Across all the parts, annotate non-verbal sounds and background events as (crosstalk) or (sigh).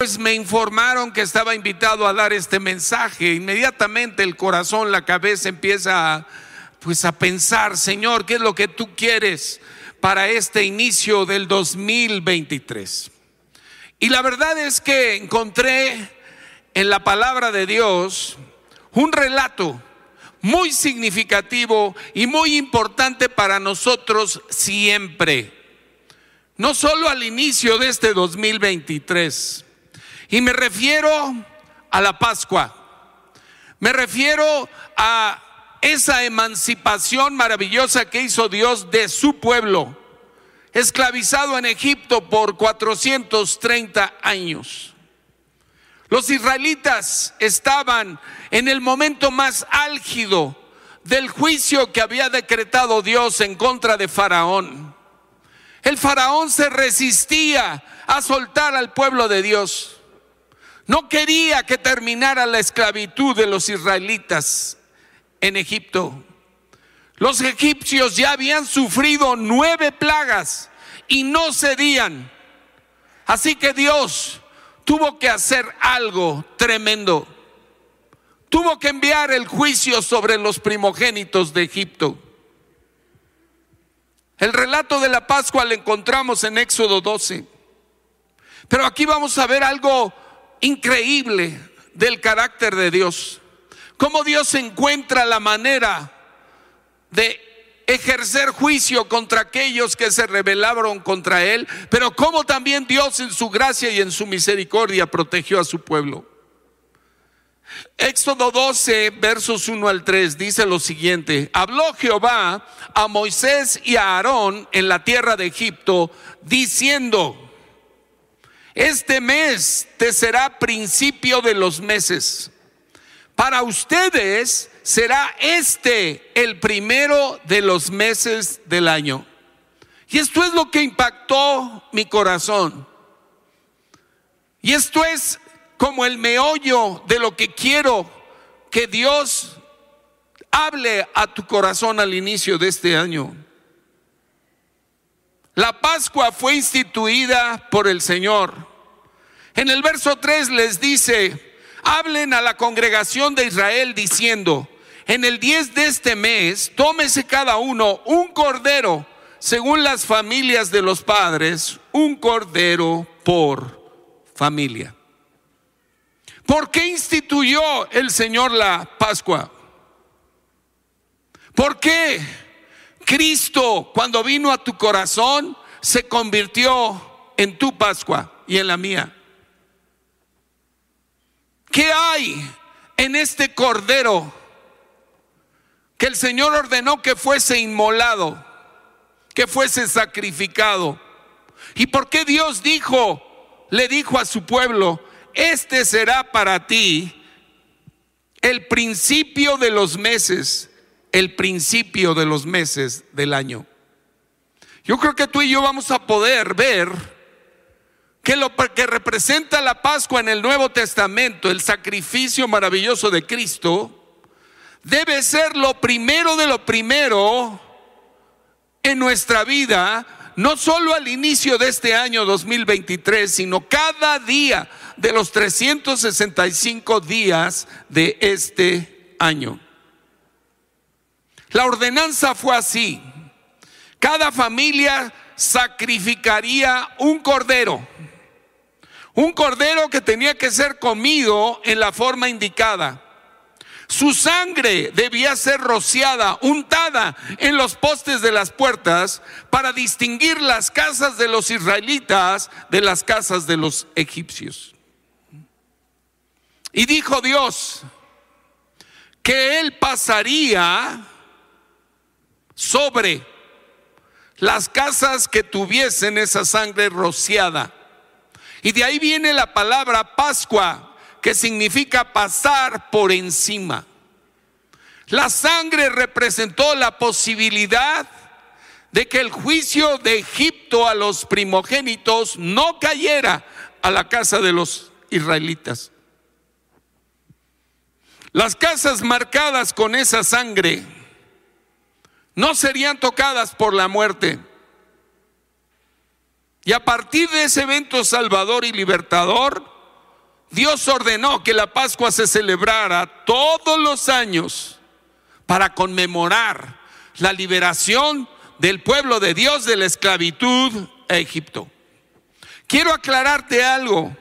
Pues me informaron que estaba invitado a dar este mensaje. Inmediatamente el corazón, la cabeza empieza a, pues a pensar, Señor, ¿qué es lo que tú quieres para este inicio del 2023? Y la verdad es que encontré en la palabra de Dios un relato muy significativo y muy importante para nosotros siempre. No solo al inicio de este 2023 y me refiero a la Pascua. Me refiero a esa emancipación maravillosa que hizo Dios de su pueblo, esclavizado en Egipto por 430 años. Los israelitas estaban en el momento más álgido del juicio que había decretado Dios en contra de Faraón. El faraón se resistía a soltar al pueblo de Dios. No quería que terminara la esclavitud de los israelitas en Egipto. Los egipcios ya habían sufrido nueve plagas y no cedían. Así que Dios tuvo que hacer algo tremendo. Tuvo que enviar el juicio sobre los primogénitos de Egipto. El relato de la Pascua lo encontramos en Éxodo 12. Pero aquí vamos a ver algo increíble del carácter de Dios. Cómo Dios encuentra la manera de ejercer juicio contra aquellos que se rebelaron contra Él, pero cómo también Dios en su gracia y en su misericordia protegió a su pueblo. Éxodo 12, versos 1 al 3 dice lo siguiente, habló Jehová a Moisés y a Aarón en la tierra de Egipto, diciendo, este mes te será principio de los meses. Para ustedes será este el primero de los meses del año. Y esto es lo que impactó mi corazón. Y esto es como el meollo de lo que quiero que Dios hable a tu corazón al inicio de este año. La Pascua fue instituida por el Señor. En el verso 3 les dice, hablen a la congregación de Israel diciendo, en el 10 de este mes, tómese cada uno un cordero, según las familias de los padres, un cordero por familia. ¿Por qué instituyó el Señor la Pascua? ¿Por qué Cristo, cuando vino a tu corazón, se convirtió en tu Pascua y en la mía? ¿Qué hay en este cordero que el Señor ordenó que fuese inmolado, que fuese sacrificado? ¿Y por qué Dios dijo, le dijo a su pueblo, este será para ti el principio de los meses, el principio de los meses del año? Yo creo que tú y yo vamos a poder ver que lo que representa la Pascua en el Nuevo Testamento, el sacrificio maravilloso de Cristo, debe ser lo primero de lo primero en nuestra vida, no solo al inicio de este año 2023, sino cada día de los 365 días de este año. La ordenanza fue así. Cada familia sacrificaría un cordero un cordero que tenía que ser comido en la forma indicada. Su sangre debía ser rociada, untada en los postes de las puertas para distinguir las casas de los israelitas de las casas de los egipcios. Y dijo Dios que él pasaría sobre las casas que tuviesen esa sangre rociada y de ahí viene la palabra Pascua, que significa pasar por encima. La sangre representó la posibilidad de que el juicio de Egipto a los primogénitos no cayera a la casa de los israelitas. Las casas marcadas con esa sangre no serían tocadas por la muerte. Y a partir de ese evento salvador y libertador, Dios ordenó que la Pascua se celebrara todos los años para conmemorar la liberación del pueblo de Dios de la esclavitud a Egipto. Quiero aclararte algo.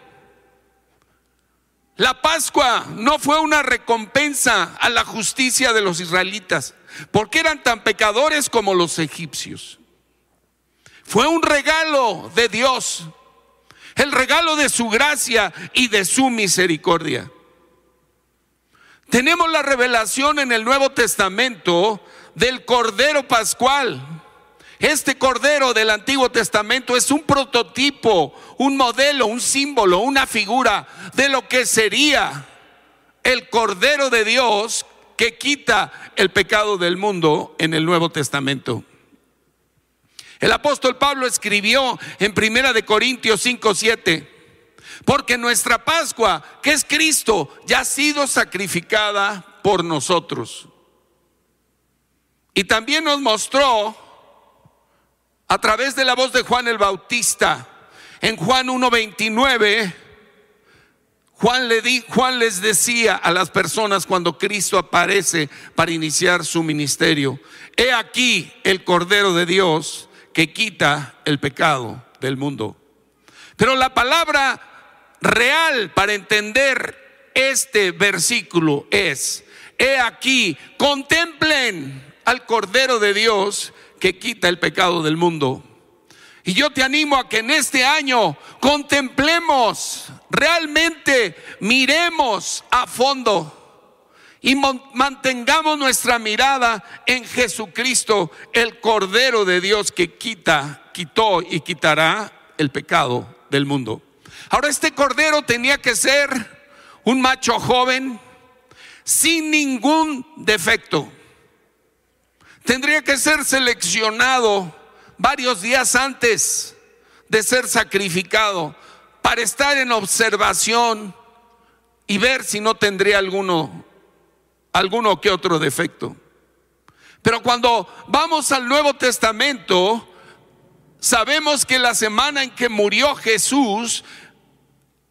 La Pascua no fue una recompensa a la justicia de los israelitas, porque eran tan pecadores como los egipcios. Fue un regalo de Dios, el regalo de su gracia y de su misericordia. Tenemos la revelación en el Nuevo Testamento del Cordero Pascual. Este Cordero del Antiguo Testamento es un prototipo, un modelo, un símbolo, una figura de lo que sería el Cordero de Dios que quita el pecado del mundo en el Nuevo Testamento. El apóstol Pablo escribió en Primera de Corintios 5, 7, porque nuestra Pascua, que es Cristo, ya ha sido sacrificada por nosotros. Y también nos mostró a través de la voz de Juan el Bautista en Juan 1:29 Juan, le di, Juan les decía a las personas cuando Cristo aparece para iniciar su ministerio, he aquí el Cordero de Dios que quita el pecado del mundo. Pero la palabra real para entender este versículo es, he aquí, contemplen al Cordero de Dios que quita el pecado del mundo. Y yo te animo a que en este año contemplemos, realmente miremos a fondo y mantengamos nuestra mirada en Jesucristo, el Cordero de Dios que quita, quitó y quitará el pecado del mundo. Ahora este Cordero tenía que ser un macho joven sin ningún defecto tendría que ser seleccionado varios días antes de ser sacrificado para estar en observación y ver si no tendría alguno alguno que otro defecto. Pero cuando vamos al Nuevo Testamento, sabemos que la semana en que murió Jesús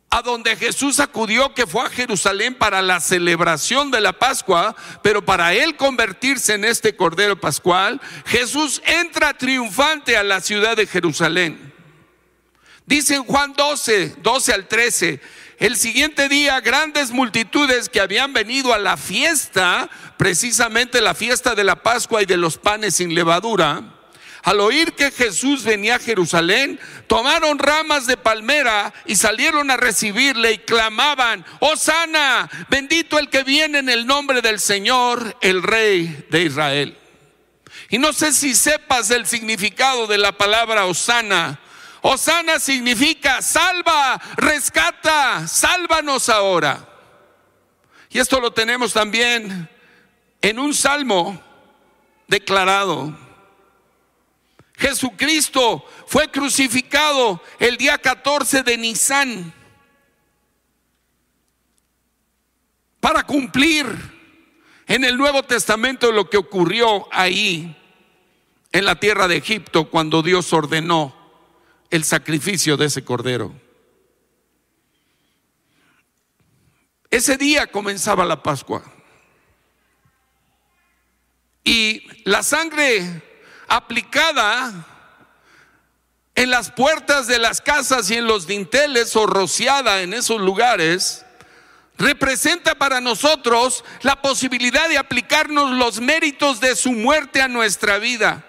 a donde Jesús acudió, que fue a Jerusalén para la celebración de la Pascua, pero para él convertirse en este Cordero Pascual, Jesús entra triunfante a la ciudad de Jerusalén. Dice en Juan 12, 12 al 13, el siguiente día grandes multitudes que habían venido a la fiesta, precisamente la fiesta de la Pascua y de los panes sin levadura, al oír que Jesús venía a Jerusalén, tomaron ramas de palmera y salieron a recibirle y clamaban, Osana, bendito el que viene en el nombre del Señor, el Rey de Israel. Y no sé si sepas el significado de la palabra Osana. Osana significa salva, rescata, sálvanos ahora. Y esto lo tenemos también en un salmo declarado. Jesucristo fue crucificado el día 14 de Nisan para cumplir en el Nuevo Testamento lo que ocurrió ahí en la tierra de Egipto cuando Dios ordenó el sacrificio de ese cordero. Ese día comenzaba la Pascua. Y la sangre aplicada en las puertas de las casas y en los dinteles o rociada en esos lugares, representa para nosotros la posibilidad de aplicarnos los méritos de su muerte a nuestra vida,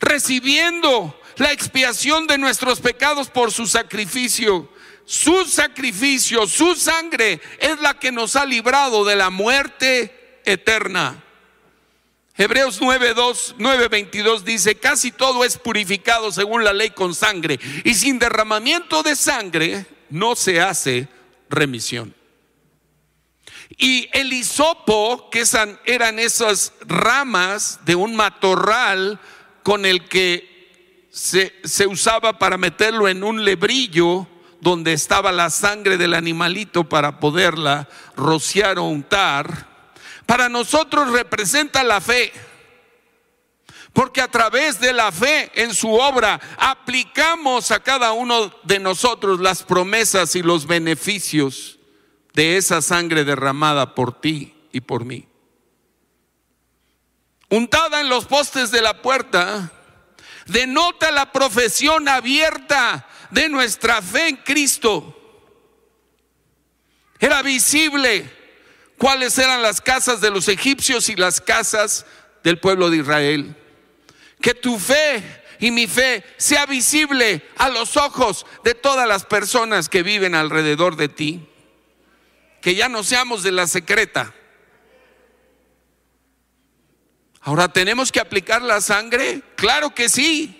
recibiendo la expiación de nuestros pecados por su sacrificio. Su sacrificio, su sangre es la que nos ha librado de la muerte eterna. Hebreos 9:2, 9:22 dice, casi todo es purificado según la ley con sangre, y sin derramamiento de sangre no se hace remisión. Y el hisopo, que eran esas ramas de un matorral con el que se, usaba para meterlo en un lebrillo donde estaba la sangre del animalito para poderla rociar o untar, para nosotros representa la fe. Porque a través de la fe en su obra aplicamos a cada uno de nosotros las promesas y los beneficios de esa sangre derramada por ti y por mí. Untada en los postes de la puerta, denota la profesión abierta de nuestra fe en Cristo. Era visible cuáles eran las casas de los egipcios y las casas del pueblo de Israel. Que tu fe y mi fe sea visible a los ojos de todas las personas que viven alrededor de ti. Que ya no seamos de la secreta. Ahora, ¿tenemos que aplicar la sangre? Claro que sí.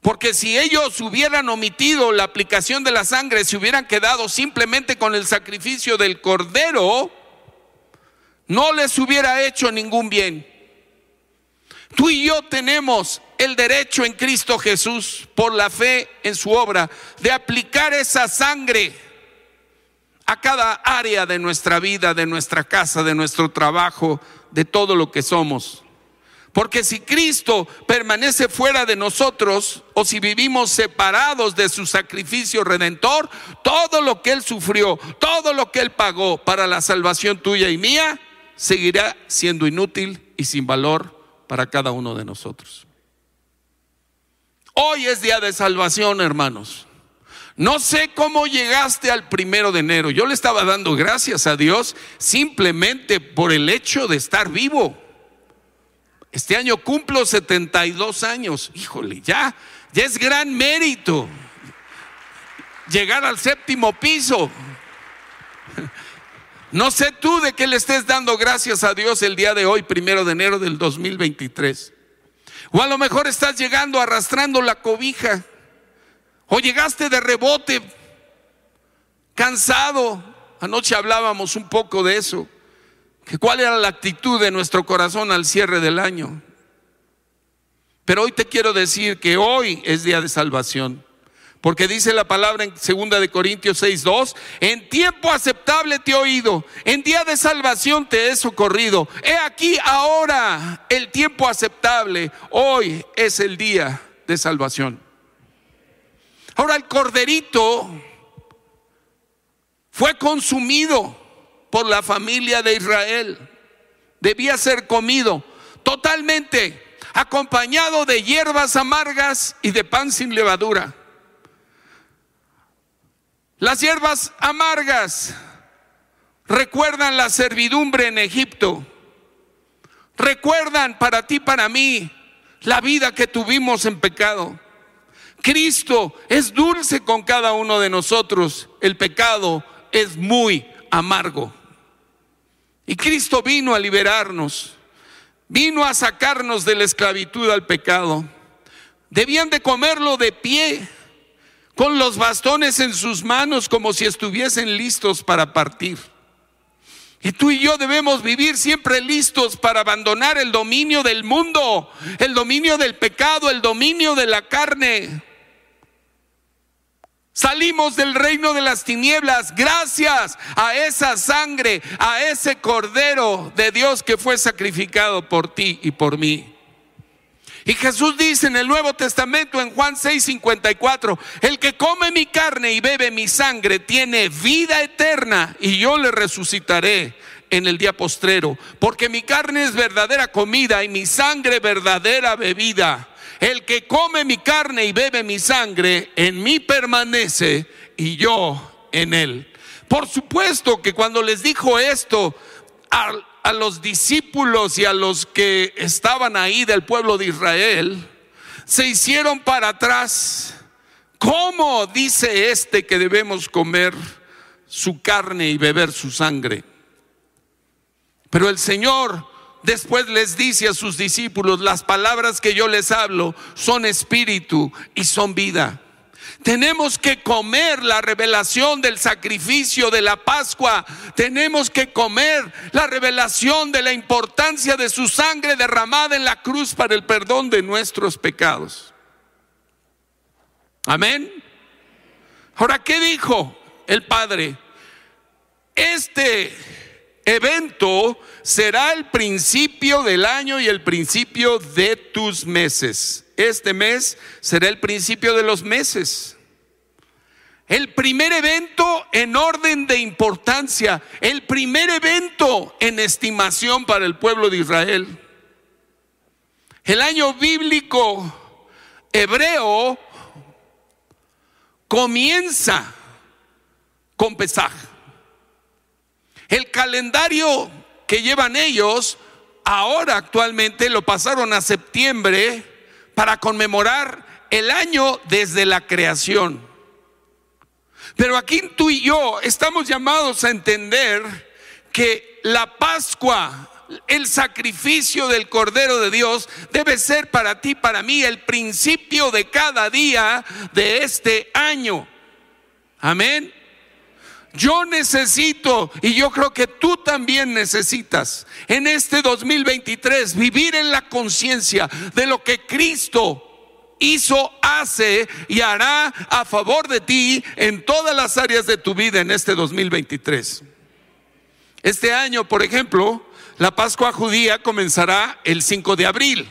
Porque si ellos hubieran omitido la aplicación de la sangre, se hubieran quedado simplemente con el sacrificio del cordero, no les hubiera hecho ningún bien. Tú y yo tenemos el derecho en Cristo Jesús, por la fe en su obra, de aplicar esa sangre a cada área de nuestra vida, de nuestra casa, de nuestro trabajo, de todo lo que somos. Porque si Cristo permanece fuera de nosotros o si vivimos separados de su sacrificio redentor, todo lo que Él sufrió, todo lo que Él pagó para la salvación tuya y mía, seguirá siendo inútil y sin valor para cada uno de nosotros. Hoy es día de salvación, hermanos. No sé cómo llegaste al primero de enero. Yo le estaba dando gracias a Dios simplemente por el hecho de estar vivo. Este año cumplo 72 años. Híjole, ya, ya es gran mérito llegar al séptimo piso. No sé tú de qué le estés dando gracias a Dios el día de hoy, primero de enero del 2023. O a lo mejor estás llegando arrastrando la cobija. O llegaste de rebote, cansado. Anoche hablábamos un poco de eso que cuál era la actitud de nuestro corazón al cierre del año. Pero hoy te quiero decir que hoy es día de salvación. Porque dice la palabra en segunda de Corintios 6:2, en tiempo aceptable te he oído, en día de salvación te he socorrido. He aquí ahora el tiempo aceptable, hoy es el día de salvación. Ahora el corderito fue consumido por la familia de Israel. Debía ser comido totalmente, acompañado de hierbas amargas y de pan sin levadura. Las hierbas amargas recuerdan la servidumbre en Egipto. Recuerdan para ti, para mí, la vida que tuvimos en pecado. Cristo es dulce con cada uno de nosotros. El pecado es muy amargo. Y Cristo vino a liberarnos, vino a sacarnos de la esclavitud al pecado. Debían de comerlo de pie, con los bastones en sus manos como si estuviesen listos para partir. Y tú y yo debemos vivir siempre listos para abandonar el dominio del mundo, el dominio del pecado, el dominio de la carne. Salimos del reino de las tinieblas gracias a esa sangre, a ese cordero de Dios que fue sacrificado por ti y por mí. Y Jesús dice en el Nuevo Testamento, en Juan 6:54, el que come mi carne y bebe mi sangre tiene vida eterna y yo le resucitaré en el día postrero, porque mi carne es verdadera comida y mi sangre verdadera bebida. El que come mi carne y bebe mi sangre, en mí permanece y yo en él. Por supuesto que cuando les dijo esto a, a los discípulos y a los que estaban ahí del pueblo de Israel, se hicieron para atrás. ¿Cómo dice este que debemos comer su carne y beber su sangre? Pero el Señor después les dice a sus discípulos, las palabras que yo les hablo son espíritu y son vida. Tenemos que comer la revelación del sacrificio de la Pascua. Tenemos que comer la revelación de la importancia de su sangre derramada en la cruz para el perdón de nuestros pecados. Amén. Ahora, ¿qué dijo el Padre? Este evento será el principio del año y el principio de tus meses. Este mes será el principio de los meses. El primer evento en orden de importancia, el primer evento en estimación para el pueblo de Israel. El año bíblico hebreo comienza con Pesaj. El calendario que llevan ellos ahora actualmente lo pasaron a septiembre para conmemorar el año desde la creación. Pero aquí tú y yo estamos llamados a entender que la Pascua, el sacrificio del Cordero de Dios, debe ser para ti, para mí, el principio de cada día de este año. Amén. Yo necesito, y yo creo que tú también necesitas, en este 2023 vivir en la conciencia de lo que Cristo hizo, hace y hará a favor de ti en todas las áreas de tu vida en este 2023. Este año, por ejemplo, la Pascua judía comenzará el 5 de abril.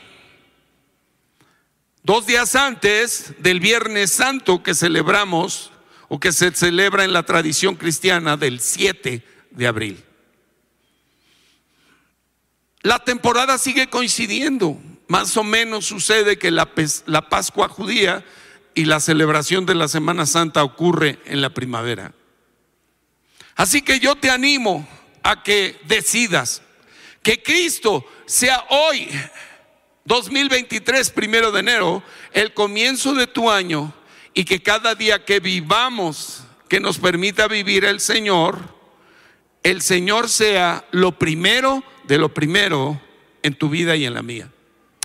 Dos días antes del Viernes Santo que celebramos o que se celebra en la tradición cristiana del 7 de abril. La temporada sigue coincidiendo. Más o menos sucede que la, la, Pascua judía y la celebración de la Semana Santa ocurre en la primavera. Así que yo te animo a que decidas que Cristo sea hoy, 2023, primero de enero, el comienzo de tu año y que cada día que vivamos, que nos permita vivir el Señor, el Señor sea lo primero de lo primero en tu vida y en la mía.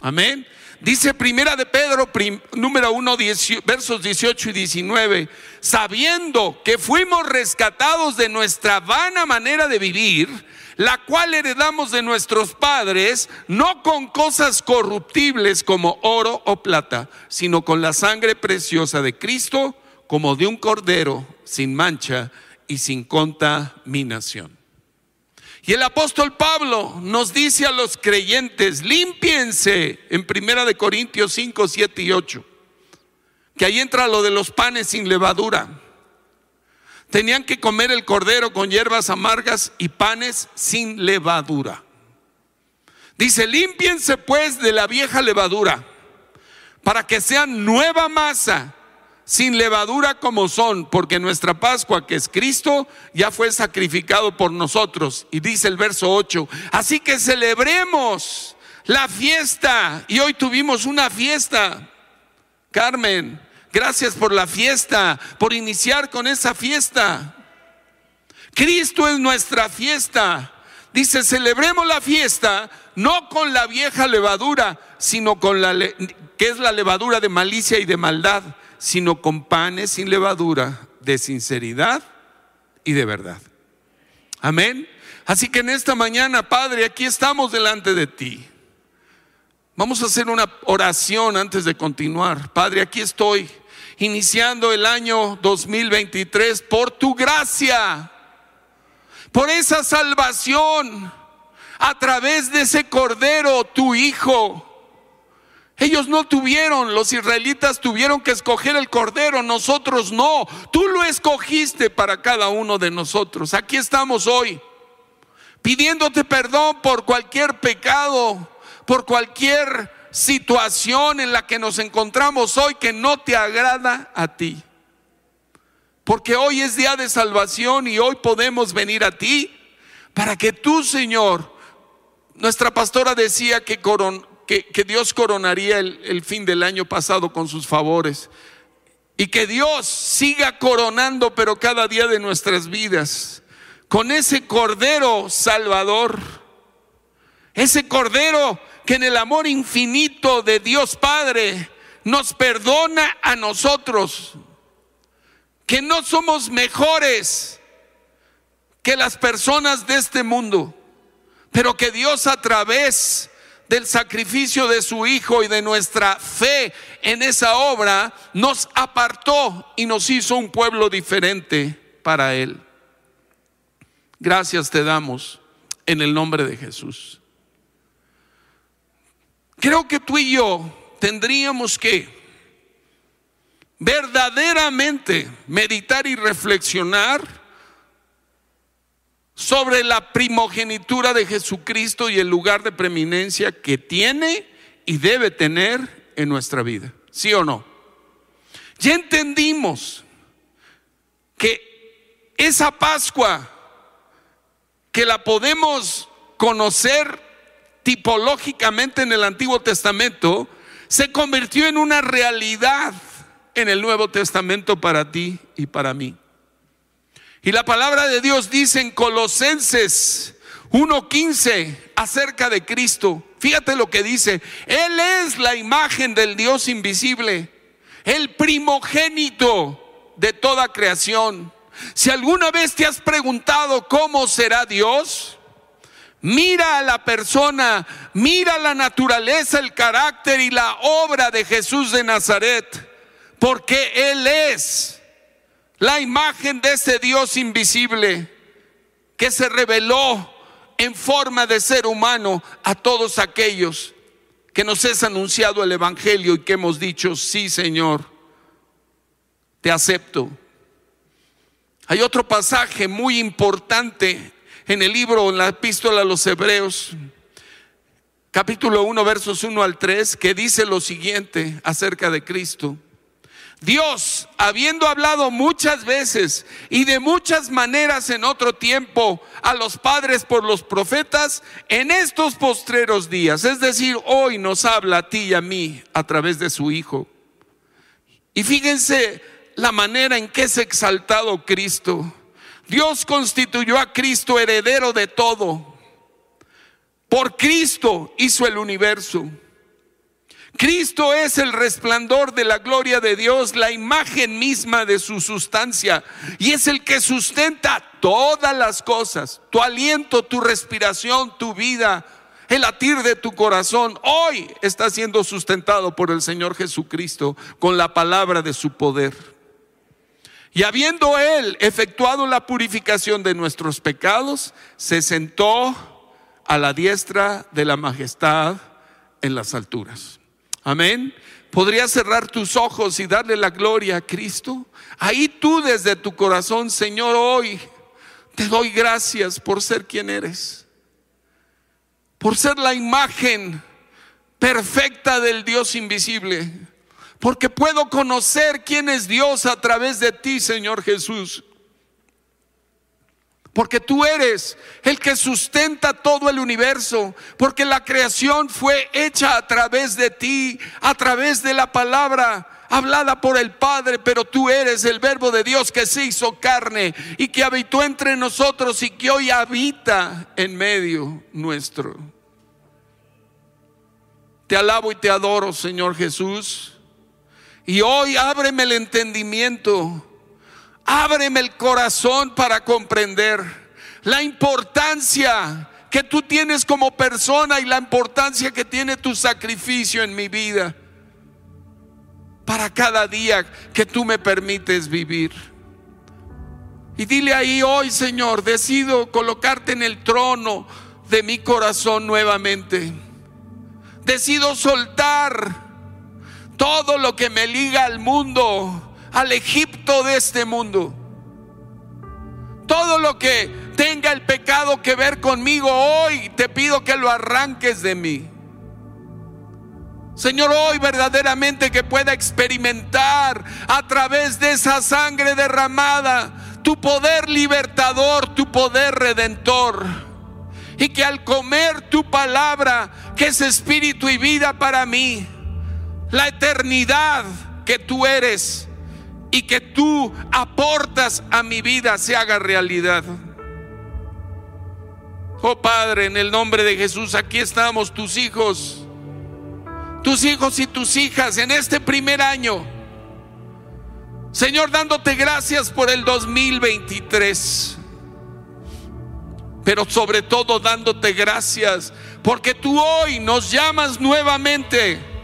Amén. Dice primera de Pedro, número 1, versos 18 y 19, sabiendo que fuimos rescatados de nuestra vana manera de vivir, la cual heredamos de nuestros padres, no con cosas corruptibles como oro o plata, sino con la sangre preciosa de Cristo, como de un cordero sin mancha y sin contaminación. Y el apóstol Pablo nos dice a los creyentes, límpiense en Primera de Corintios 5, 7 y 8, que ahí entra lo de los panes sin levadura Tenían que comer el cordero con hierbas amargas y panes sin levadura. Dice, límpiense pues de la vieja levadura para que sean nueva masa, sin levadura como son, porque nuestra Pascua, que es Cristo, ya fue sacrificado por nosotros. Y dice el verso 8, así que celebremos la fiesta. Y hoy tuvimos una fiesta, Carmen, Gracias por la fiesta, por iniciar con esa fiesta. Cristo es nuestra fiesta. Dice, celebremos la fiesta no con la vieja levadura, sino con la que es la levadura de malicia y de maldad, sino con panes sin levadura de sinceridad y de verdad. Amén. Así que en esta mañana, Padre, aquí estamos delante de ti. Vamos a hacer una oración antes de continuar. Padre, aquí estoy iniciando el año 2023 por tu gracia, por esa salvación a través de ese cordero, tu hijo. Ellos no tuvieron, los israelitas tuvieron que escoger el cordero, nosotros no. Tú lo escogiste para cada uno de nosotros. Aquí estamos hoy pidiéndote perdón por cualquier pecado, por cualquier situación en la que nos encontramos hoy que no te agrada a ti. Porque hoy es día de salvación y hoy podemos venir a ti para que tú, Señor, nuestra pastora decía que, que, Dios coronaría el, el fin del año pasado con sus favores. Y que Dios siga coronando, pero cada día de nuestras vidas, con ese Cordero Salvador, ese Cordero que en el amor infinito de Dios Padre nos perdona a nosotros, que no somos mejores que las personas de este mundo, pero que Dios a través del sacrificio de su Hijo y de nuestra fe en esa obra, nos apartó y nos hizo un pueblo diferente para Él. Gracias te damos en el nombre de Jesús. Creo que tú y yo tendríamos que verdaderamente meditar y reflexionar sobre la primogenitura de Jesucristo y el lugar de preeminencia que tiene y debe tener en nuestra vida. ¿Sí o no? Ya entendimos que esa Pascua que la podemos conocer tipológicamente en el Antiguo Testamento, se convirtió en una realidad en el Nuevo Testamento para ti y para mí. Y la palabra de Dios dice en Colosenses 1.15 acerca de Cristo. Fíjate lo que dice. Él es la imagen del Dios invisible, el primogénito de toda creación. Si alguna vez te has preguntado cómo será Dios, mira a la persona, mira la naturaleza, el carácter y la obra de Jesús de Nazaret porque Él es la imagen de ese Dios invisible que se reveló en forma de ser humano a todos aquellos que nos es anunciado el Evangelio y que hemos dicho, sí Señor, te acepto. Hay otro pasaje muy importante en el libro, en la epístola a los Hebreos, capítulo 1, versos 1 al 3, que dice lo siguiente acerca de Cristo. Dios, habiendo hablado muchas veces y de muchas maneras en otro tiempo a los padres por los profetas, en estos postreros días, es decir, hoy nos habla a ti y a mí a través de su Hijo. Y fíjense la manera en que es exaltado Cristo. Dios constituyó a Cristo heredero de todo. Por Cristo hizo el universo. Cristo es el resplandor de la gloria de Dios, la imagen misma de su sustancia, y es el que sustenta todas las cosas, tu aliento, tu respiración, tu vida, el latir de tu corazón, hoy está siendo sustentado por el Señor Jesucristo con la palabra de su poder. Y habiendo Él efectuado la purificación de nuestros pecados, se sentó a la diestra de la majestad en las alturas. Amén. ¿Podrías cerrar tus ojos y darle la gloria a Cristo? Ahí tú desde tu corazón, Señor, hoy te doy gracias por ser quien eres. Por ser la imagen perfecta del Dios invisible. Porque puedo conocer quién es Dios a través de ti, Señor Jesús. Porque tú eres el que sustenta todo el universo. Porque la creación fue hecha a través de ti, a través de la palabra hablada por el Padre, pero tú eres el verbo de Dios que se hizo carne y que habitó entre nosotros y que hoy habita en medio nuestro. Te alabo y te adoro, Señor Jesús. Y hoy ábreme el entendimiento Ábreme el corazón para comprender la importancia que tú tienes como persona y la importancia que tiene tu sacrificio en mi vida para cada día que tú me permites vivir. Y dile ahí hoy, Señor, decido colocarte en el trono de mi corazón nuevamente. Decido soltar todo lo que me liga al mundo al Egipto de este mundo. Todo lo que tenga el pecado que ver conmigo hoy, te pido que lo arranques de mí. Señor, hoy verdaderamente que pueda experimentar a través de esa sangre derramada tu poder libertador, tu poder redentor. Y que al comer tu palabra, que es espíritu y vida para mí, la eternidad que tú eres, y que tú aportas a mi vida se haga realidad. Oh Padre, en el nombre de Jesús, aquí estamos tus hijos, tus hijos y tus hijas en este primer año. Señor, dándote gracias por el 2023, pero sobre todo dándote gracias porque tú hoy nos llamas nuevamente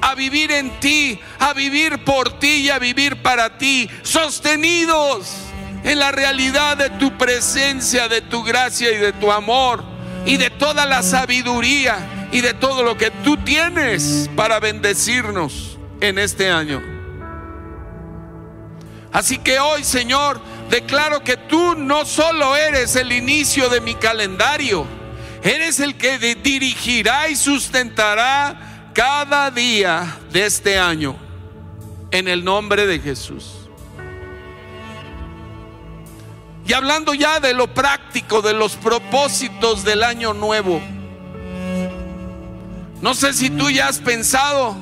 a vivir en ti, a vivir por ti y a vivir para ti, sostenidos en la realidad de tu presencia, de tu gracia y de tu amor y de toda la sabiduría y de todo lo que tú tienes para bendecirnos en este año. Así que hoy, Señor, declaro que tú no solo eres el inicio de mi calendario, eres el que dirigirá y sustentará cada día de este año. En el nombre de Jesús. Y hablando ya de lo práctico, de los propósitos del año nuevo. No sé si tú ya has pensado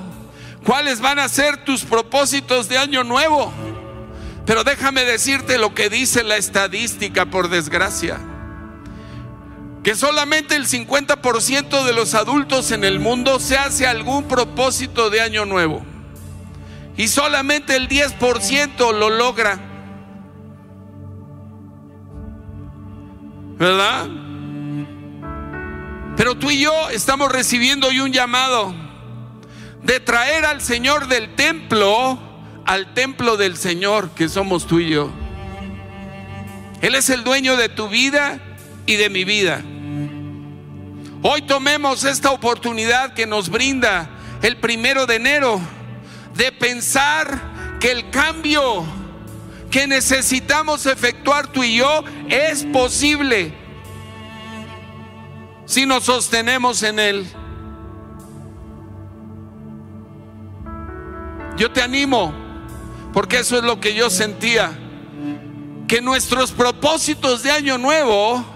cuáles van a ser tus propósitos de año nuevo. Pero déjame decirte lo que dice la estadística, por desgracia. Que solamente el 50% de los adultos en el mundo se hace algún propósito de año nuevo. Y solamente el 10% lo logra. ¿Verdad? Pero tú y yo estamos recibiendo hoy un llamado de traer al Señor del templo al templo del Señor que somos tú y yo. Él es el dueño de tu vida y de mi vida. Hoy tomemos esta oportunidad que nos brinda el primero de enero de pensar que el cambio que necesitamos efectuar tú y yo es posible si nos sostenemos en Él. Yo te animo, porque eso es lo que yo sentía, que nuestros propósitos de año nuevo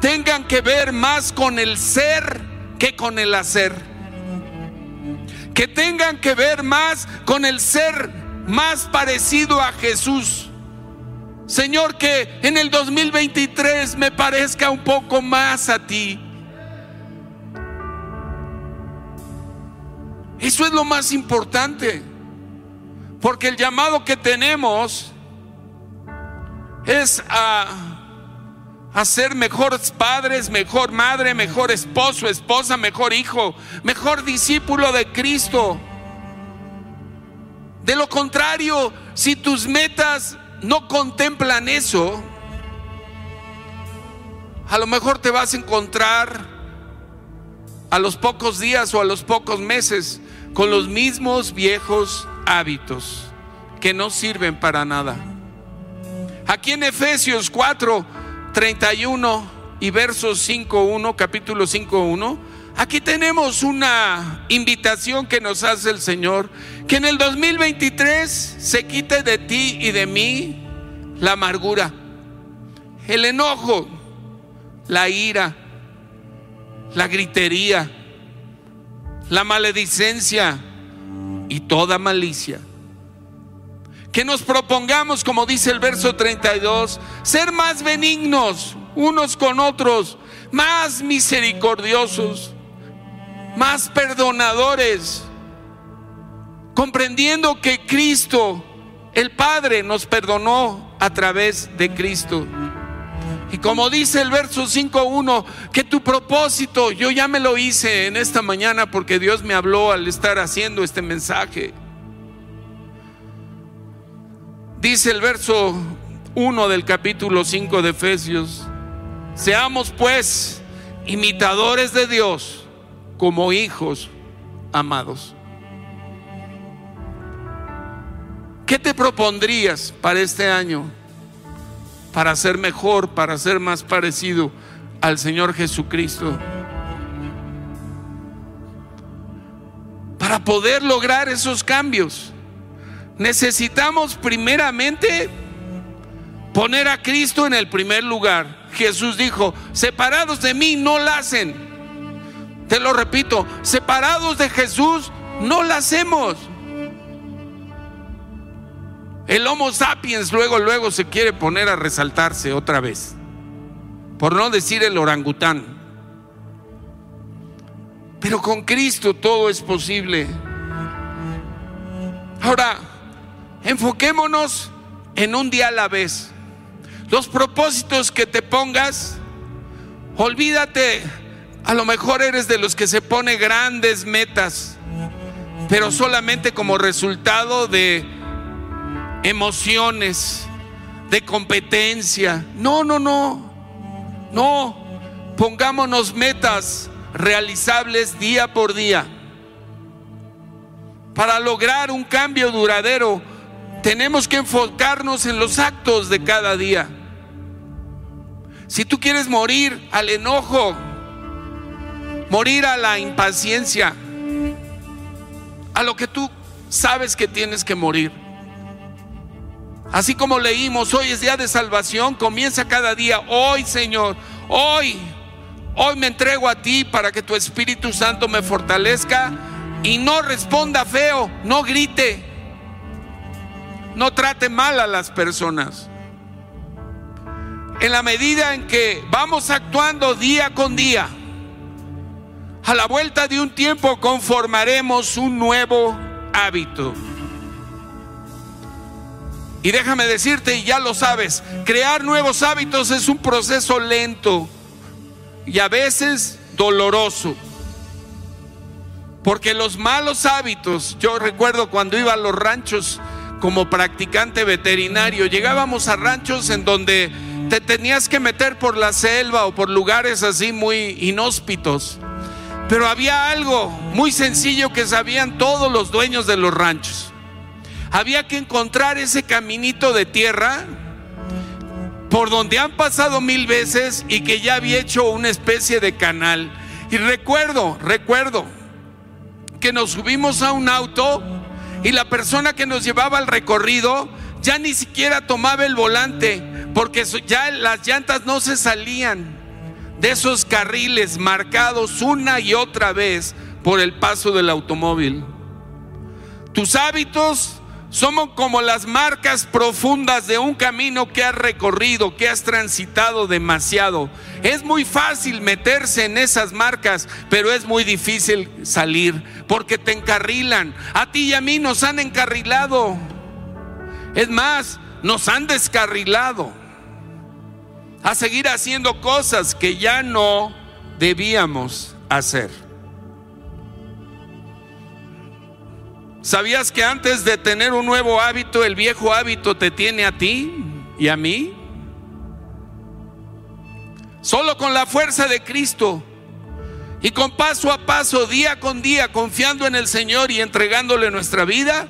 tengan que ver más con el ser que con el hacer. Que tengan que ver más con el ser más parecido a Jesús. Señor, que en el 2023 me parezca un poco más a ti. Eso es lo más importante. Porque el llamado que tenemos es a, a, ser mejores padres, mejor madre, mejor esposo, esposa, mejor hijo, mejor discípulo de Cristo. De lo contrario, si tus metas no contemplan eso, a lo mejor te vas a encontrar a los pocos días o a los pocos meses con los mismos viejos hábitos que no sirven para nada. Aquí en Efesios 4, 31 y versos 5.1, capítulo 5.1, Aquí tenemos una invitación que nos hace el Señor, que en el 2023 se quite de ti y de mí la amargura, el enojo, la ira, la gritería, la maledicencia y toda malicia. Que nos propongamos, como dice el verso 32, ser más benignos unos con otros, más misericordiosos más perdonadores, comprendiendo que Cristo, el Padre, nos perdonó a través de Cristo. Y como dice el verso 5.1, que tu propósito, yo ya me lo hice en esta mañana porque Dios me habló al estar haciendo este mensaje. Dice el verso 1 del capítulo 5 de Efesios, seamos pues imitadores de Dios como hijos amados. ¿Qué te propondrías para este año? Para ser mejor, para ser más parecido al Señor Jesucristo. Para poder lograr esos cambios, necesitamos primeramente poner a Cristo en el primer lugar. Jesús dijo, separados de mí no la hacen. Te lo repito, separados de Jesús no la hacemos. El Homo sapiens luego, luego se quiere poner a resaltarse otra vez. Por no decir el orangután. Pero con Cristo todo es posible. Ahora, enfoquémonos en un día a la vez. Los propósitos que te pongas, olvídate a lo mejor eres de los que se pone grandes metas, pero solamente como resultado de emociones, de competencia. No, no, no. No. Pongámonos metas realizables día por día. Para lograr un cambio duradero, tenemos que enfocarnos en los actos de cada día. Si tú quieres morir al enojo, morir a la impaciencia, a lo que tú sabes que tienes que morir. Así como leímos, hoy es día de salvación, comienza cada día, hoy Señor, hoy, hoy me entrego a ti para que tu Espíritu Santo me fortalezca y no responda feo, no grite, no trate mal a las personas. En la medida en que vamos actuando día con día, a la vuelta de un tiempo conformaremos un nuevo hábito. Y déjame decirte, y ya lo sabes, crear nuevos hábitos es un proceso lento y a veces doloroso. Porque los malos hábitos, yo recuerdo cuando iba a los ranchos como practicante veterinario, llegábamos a ranchos en donde te tenías que meter por la selva o por lugares así muy inhóspitos. Pero había algo muy sencillo que sabían todos los dueños de los ranchos había que encontrar ese caminito de tierra por donde han pasado mil veces y que ya había hecho una especie de canal. Y recuerdo, recuerdo que nos subimos a un auto y la persona que nos llevaba al recorrido ya ni siquiera tomaba el volante porque ya las llantas no se salían de esos carriles marcados una y otra vez por el paso del automóvil. Tus hábitos somos como las marcas profundas de un camino que has recorrido, que has transitado demasiado. Es muy fácil meterse en esas marcas, pero es muy difícil salir porque te encarrilan. A ti y a mí nos han encarrilado. Es más, nos han descarrilado a seguir haciendo cosas que ya no debíamos hacer. ¿Sabías que antes de tener un nuevo hábito, el viejo hábito te tiene a ti y a mí? Solo con la fuerza de Cristo y con paso a paso, día con día, confiando en el Señor y entregándole nuestra vida,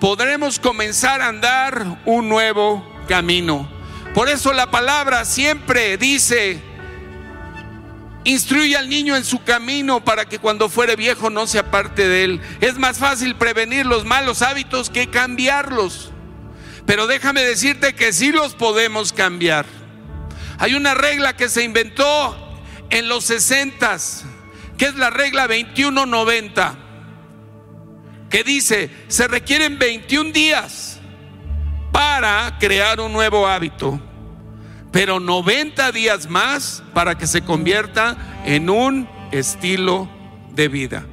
podremos comenzar a andar un nuevo camino. Por eso la palabra siempre dice, Instruye al niño en su camino para que cuando fuere viejo no se aparte de él. Es más fácil prevenir los malos hábitos que cambiarlos. Pero déjame decirte que sí los podemos cambiar. Hay una regla que se inventó en los 60, que es la regla 2190, que dice, se requieren 21 días para crear un nuevo hábito pero 90 días más para que se convierta en un estilo de vida.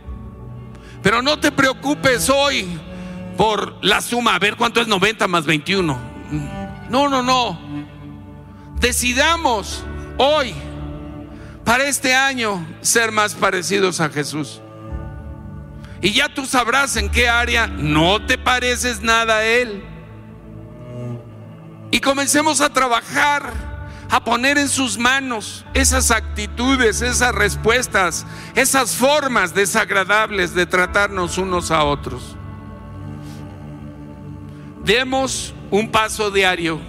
Pero no te preocupes hoy por la suma, a ver cuánto es 90 más 21. No, no, no. Decidamos hoy, para este año, ser más parecidos a Jesús. Y ya tú sabrás en qué área no te pareces nada a Él. Y comencemos a trabajar a poner en sus manos esas actitudes, esas respuestas, esas formas desagradables de tratarnos unos a otros. Demos un paso diario.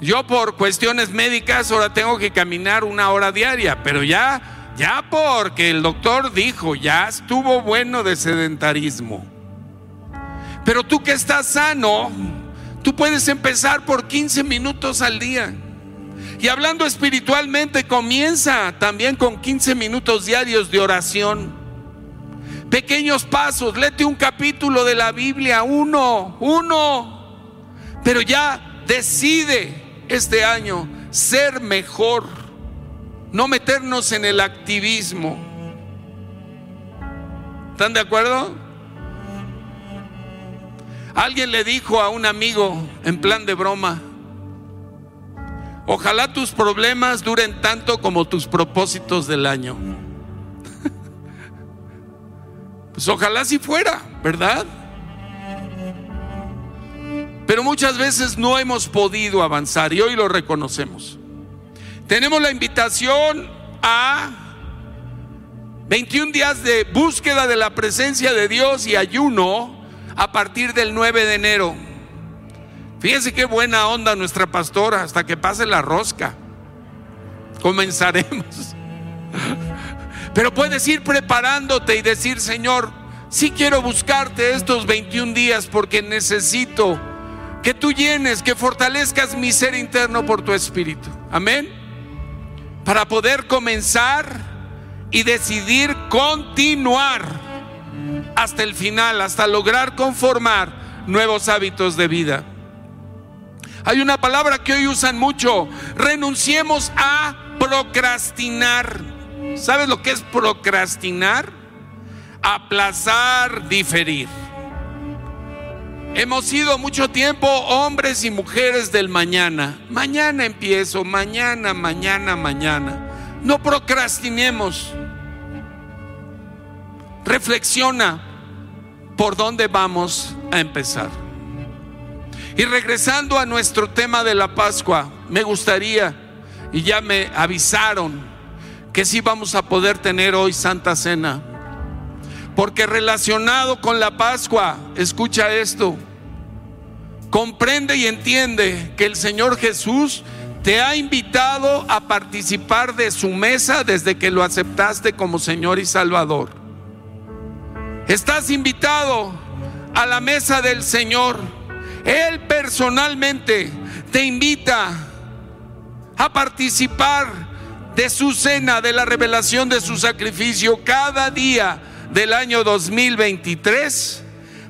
Yo por cuestiones médicas ahora tengo que caminar una hora diaria, pero ya, ya porque el doctor dijo, ya estuvo bueno de sedentarismo. Pero tú que estás sano, Tú puedes empezar por 15 minutos al día. Y hablando espiritualmente, comienza también con 15 minutos diarios de oración. Pequeños pasos, léete un capítulo de la Biblia, uno, uno. Pero ya decide este año ser mejor, no meternos en el activismo. ¿Están de acuerdo? Alguien le dijo a un amigo en plan de broma, ojalá tus problemas duren tanto como tus propósitos del año. (laughs) pues ojalá si fuera, ¿verdad? Pero muchas veces no hemos podido avanzar y hoy lo reconocemos. Tenemos la invitación a 21 días de búsqueda de la presencia de Dios y ayuno a partir del 9 de enero. Fíjense qué buena onda nuestra pastora hasta que pase la rosca. Comenzaremos. (laughs) Pero puedes ir preparándote y decir, Señor, sí quiero buscarte estos 21 días porque necesito que tú llenes, que fortalezcas mi ser interno por tu espíritu. Amén. Para poder comenzar y decidir continuar hasta el final, hasta lograr conformar nuevos hábitos de vida. Hay una palabra que hoy usan mucho, renunciemos a procrastinar. ¿Sabes lo que es procrastinar? Aplazar, diferir. Hemos sido mucho tiempo hombres y mujeres del mañana. Mañana empiezo, mañana, mañana, mañana. No procrastinemos. Reflexiona por dónde vamos a empezar. Y regresando a nuestro tema de la Pascua, me gustaría, y ya me avisaron, que sí vamos a poder tener hoy Santa Cena. Porque relacionado con la Pascua, escucha esto, comprende y entiende que el Señor Jesús te ha invitado a participar de su mesa desde que lo aceptaste como Señor y Salvador. Estás invitado a la mesa del Señor. Él personalmente te invita a participar de su cena, de la revelación de su sacrificio cada día del año 2023,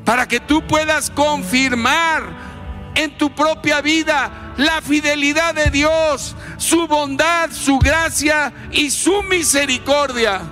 para que tú puedas confirmar en tu propia vida la fidelidad de Dios, su bondad, su gracia y su misericordia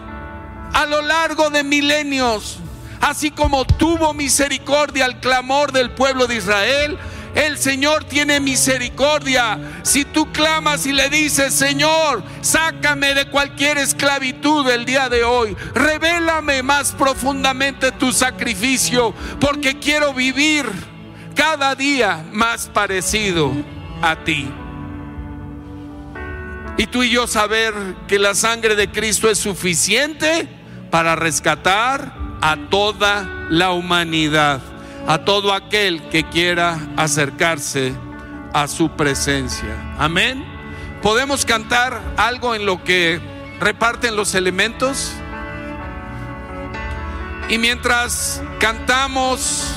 a lo largo de milenios. Así como tuvo misericordia al clamor del pueblo de Israel, el Señor tiene misericordia. Si tú clamas y le dices, Señor, sácame de cualquier esclavitud el día de hoy, revélame más profundamente tu sacrificio, porque quiero vivir cada día más parecido a ti. Y tú y yo saber que la sangre de Cristo es suficiente para rescatar a toda la humanidad a todo aquel que quiera acercarse a su presencia. Amén. ¿Podemos cantar algo en lo que reparten los elementos? Y mientras cantamos,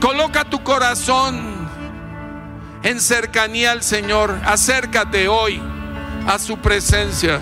coloca tu corazón en cercanía al Señor. Acércate hoy a su presencia.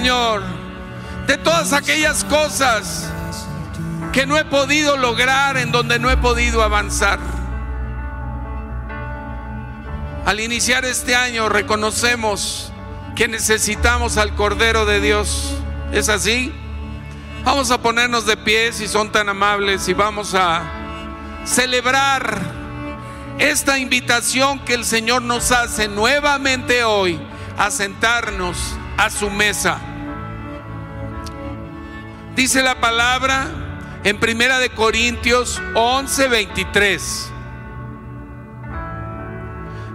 Señor, de todas aquellas cosas que no he podido lograr, en donde no he podido avanzar. Al iniciar este año reconocemos que necesitamos al Cordero de Dios. ¿Es así? Vamos a ponernos de pie si son tan amables y vamos a celebrar esta invitación que el Señor nos hace nuevamente hoy a sentarnos a su mesa. Dice la palabra en Primera de Corintios 11:23.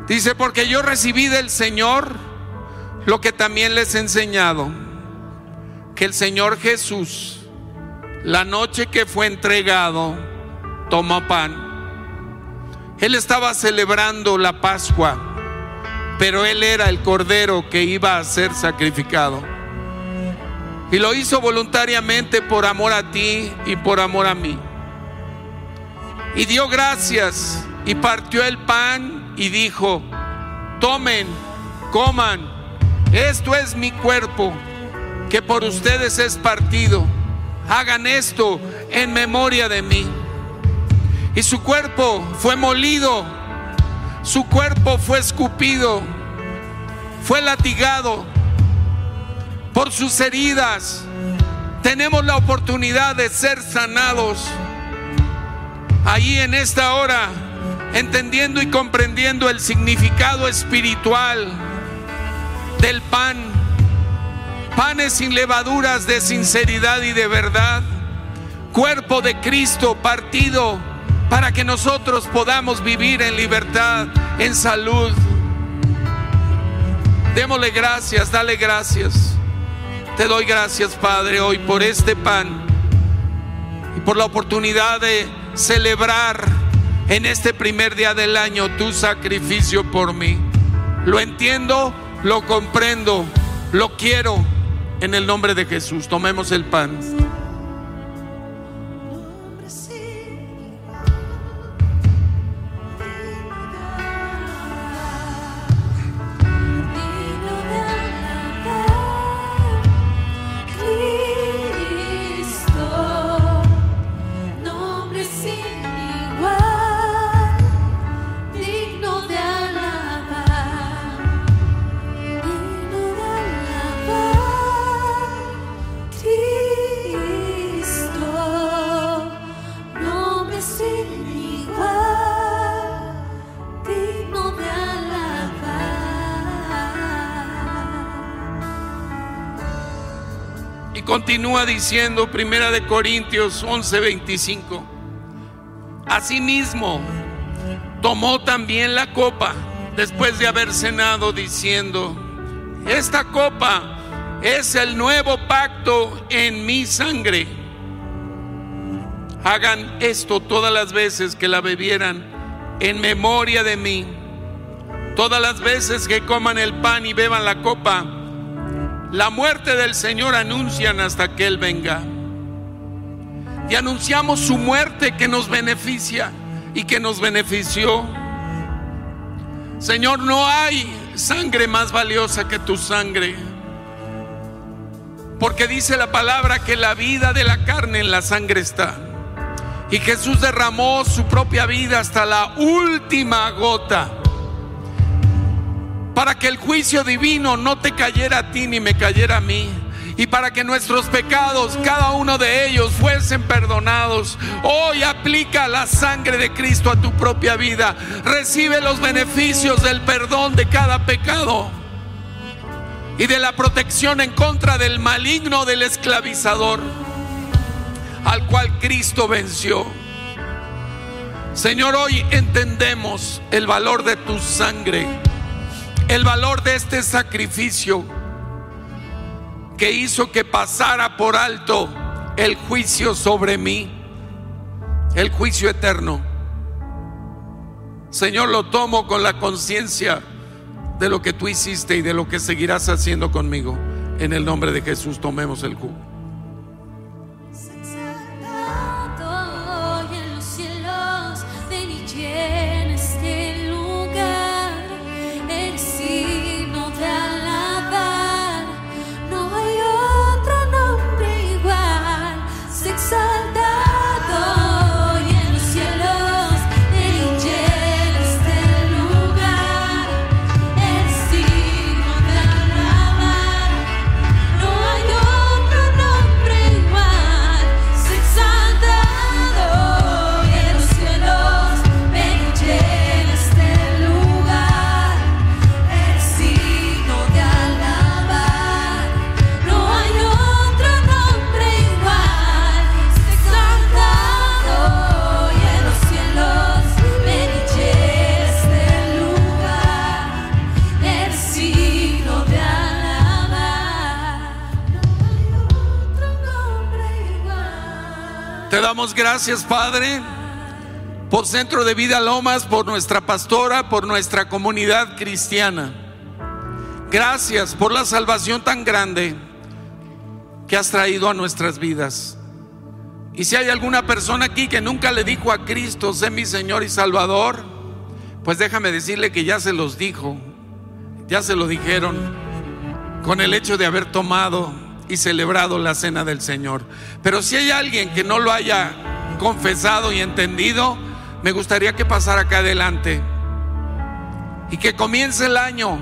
Dice, porque yo recibí del Señor lo que también les he enseñado, que el Señor Jesús, la noche que fue entregado, tomó pan. Él estaba celebrando la Pascua, pero Él era el Cordero que iba a ser sacrificado. Y lo hizo voluntariamente por amor a ti y por amor a mí. Y dio gracias y partió el pan y dijo, tomen, coman, esto es mi cuerpo que por ustedes es partido. Hagan esto en memoria de mí. Y su cuerpo fue molido, su cuerpo fue escupido, fue latigado por sus heridas. Tenemos la oportunidad de ser sanados. Ahí en esta hora entendiendo y comprendiendo el significado espiritual del pan. Panes sin levaduras de sinceridad y de verdad. Cuerpo de Cristo partido para que nosotros podamos vivir en libertad, en salud. Démosle gracias, dale gracias. Te doy gracias, Padre, hoy por este pan y por la oportunidad de celebrar en este primer día del año tu sacrificio por mí. Lo entiendo, lo comprendo, lo quiero. En el nombre de Jesús, tomemos el pan. Diciendo Primera de Corintios 11:25. Asimismo, tomó también la copa después de haber cenado diciendo, esta copa es el nuevo pacto en mi sangre. Hagan esto todas las veces que la bebieran en memoria de mí. Todas las veces que coman el pan y beban la copa, la muerte del Señor anuncian hasta que Él venga. Y anunciamos su muerte que nos beneficia y que nos benefició. Señor, no hay sangre más valiosa que tu sangre. Porque dice la palabra que la vida de la carne en la sangre está. Y Jesús derramó su propia vida hasta la última gota para que el juicio divino no te cayera a ti ni me cayera a mí. Y para que nuestros pecados, cada uno de ellos, fuesen perdonados. Hoy aplica la sangre de Cristo a tu propia vida. Recibe los beneficios del perdón de cada pecado. Y de la protección en contra del maligno, del esclavizador, al cual Cristo venció. Señor, hoy entendemos el valor de tu sangre el valor de este sacrificio que hizo que pasara por alto el juicio sobre mí, el juicio eterno. Señor, lo tomo con la conciencia de lo que tú hiciste y de lo que seguirás haciendo conmigo. En el nombre de Jesús tomemos el jugo. Gracias, Padre, por Centro de Vida Lomas, por nuestra pastora, por nuestra comunidad cristiana. Gracias por la salvación tan grande que has traído a nuestras vidas. Y si hay alguna persona aquí que nunca le dijo a Cristo, sé mi Señor y Salvador, pues déjame decirle que ya se los dijo, ya se lo dijeron con el hecho de haber tomado y celebrado la cena del Señor. Pero si hay alguien que no lo haya confesado y entendido, me gustaría que pasara acá adelante y que comience el año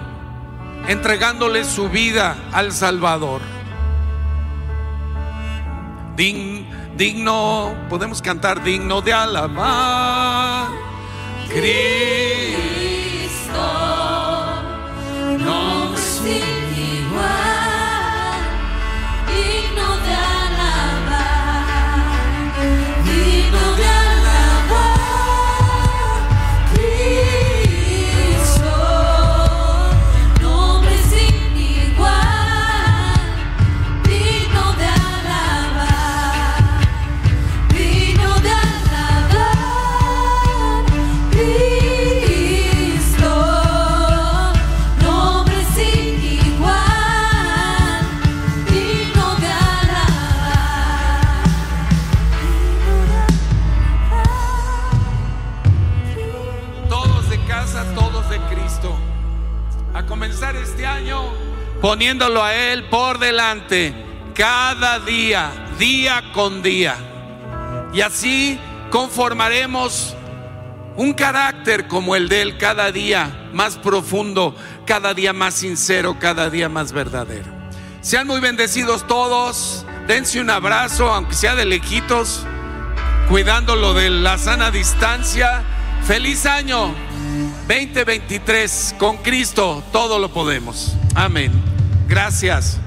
entregándole su vida al Salvador. digno, podemos cantar digno de alabar. Cristo, poniéndolo a Él por delante cada día, día con día. Y así conformaremos un carácter como el de Él cada día más profundo, cada día más sincero, cada día más verdadero. Sean muy bendecidos todos, dense un abrazo, aunque sea de lejitos, cuidándolo de la sana distancia. Feliz año 2023, con Cristo todo lo podemos. Amén. Gracias.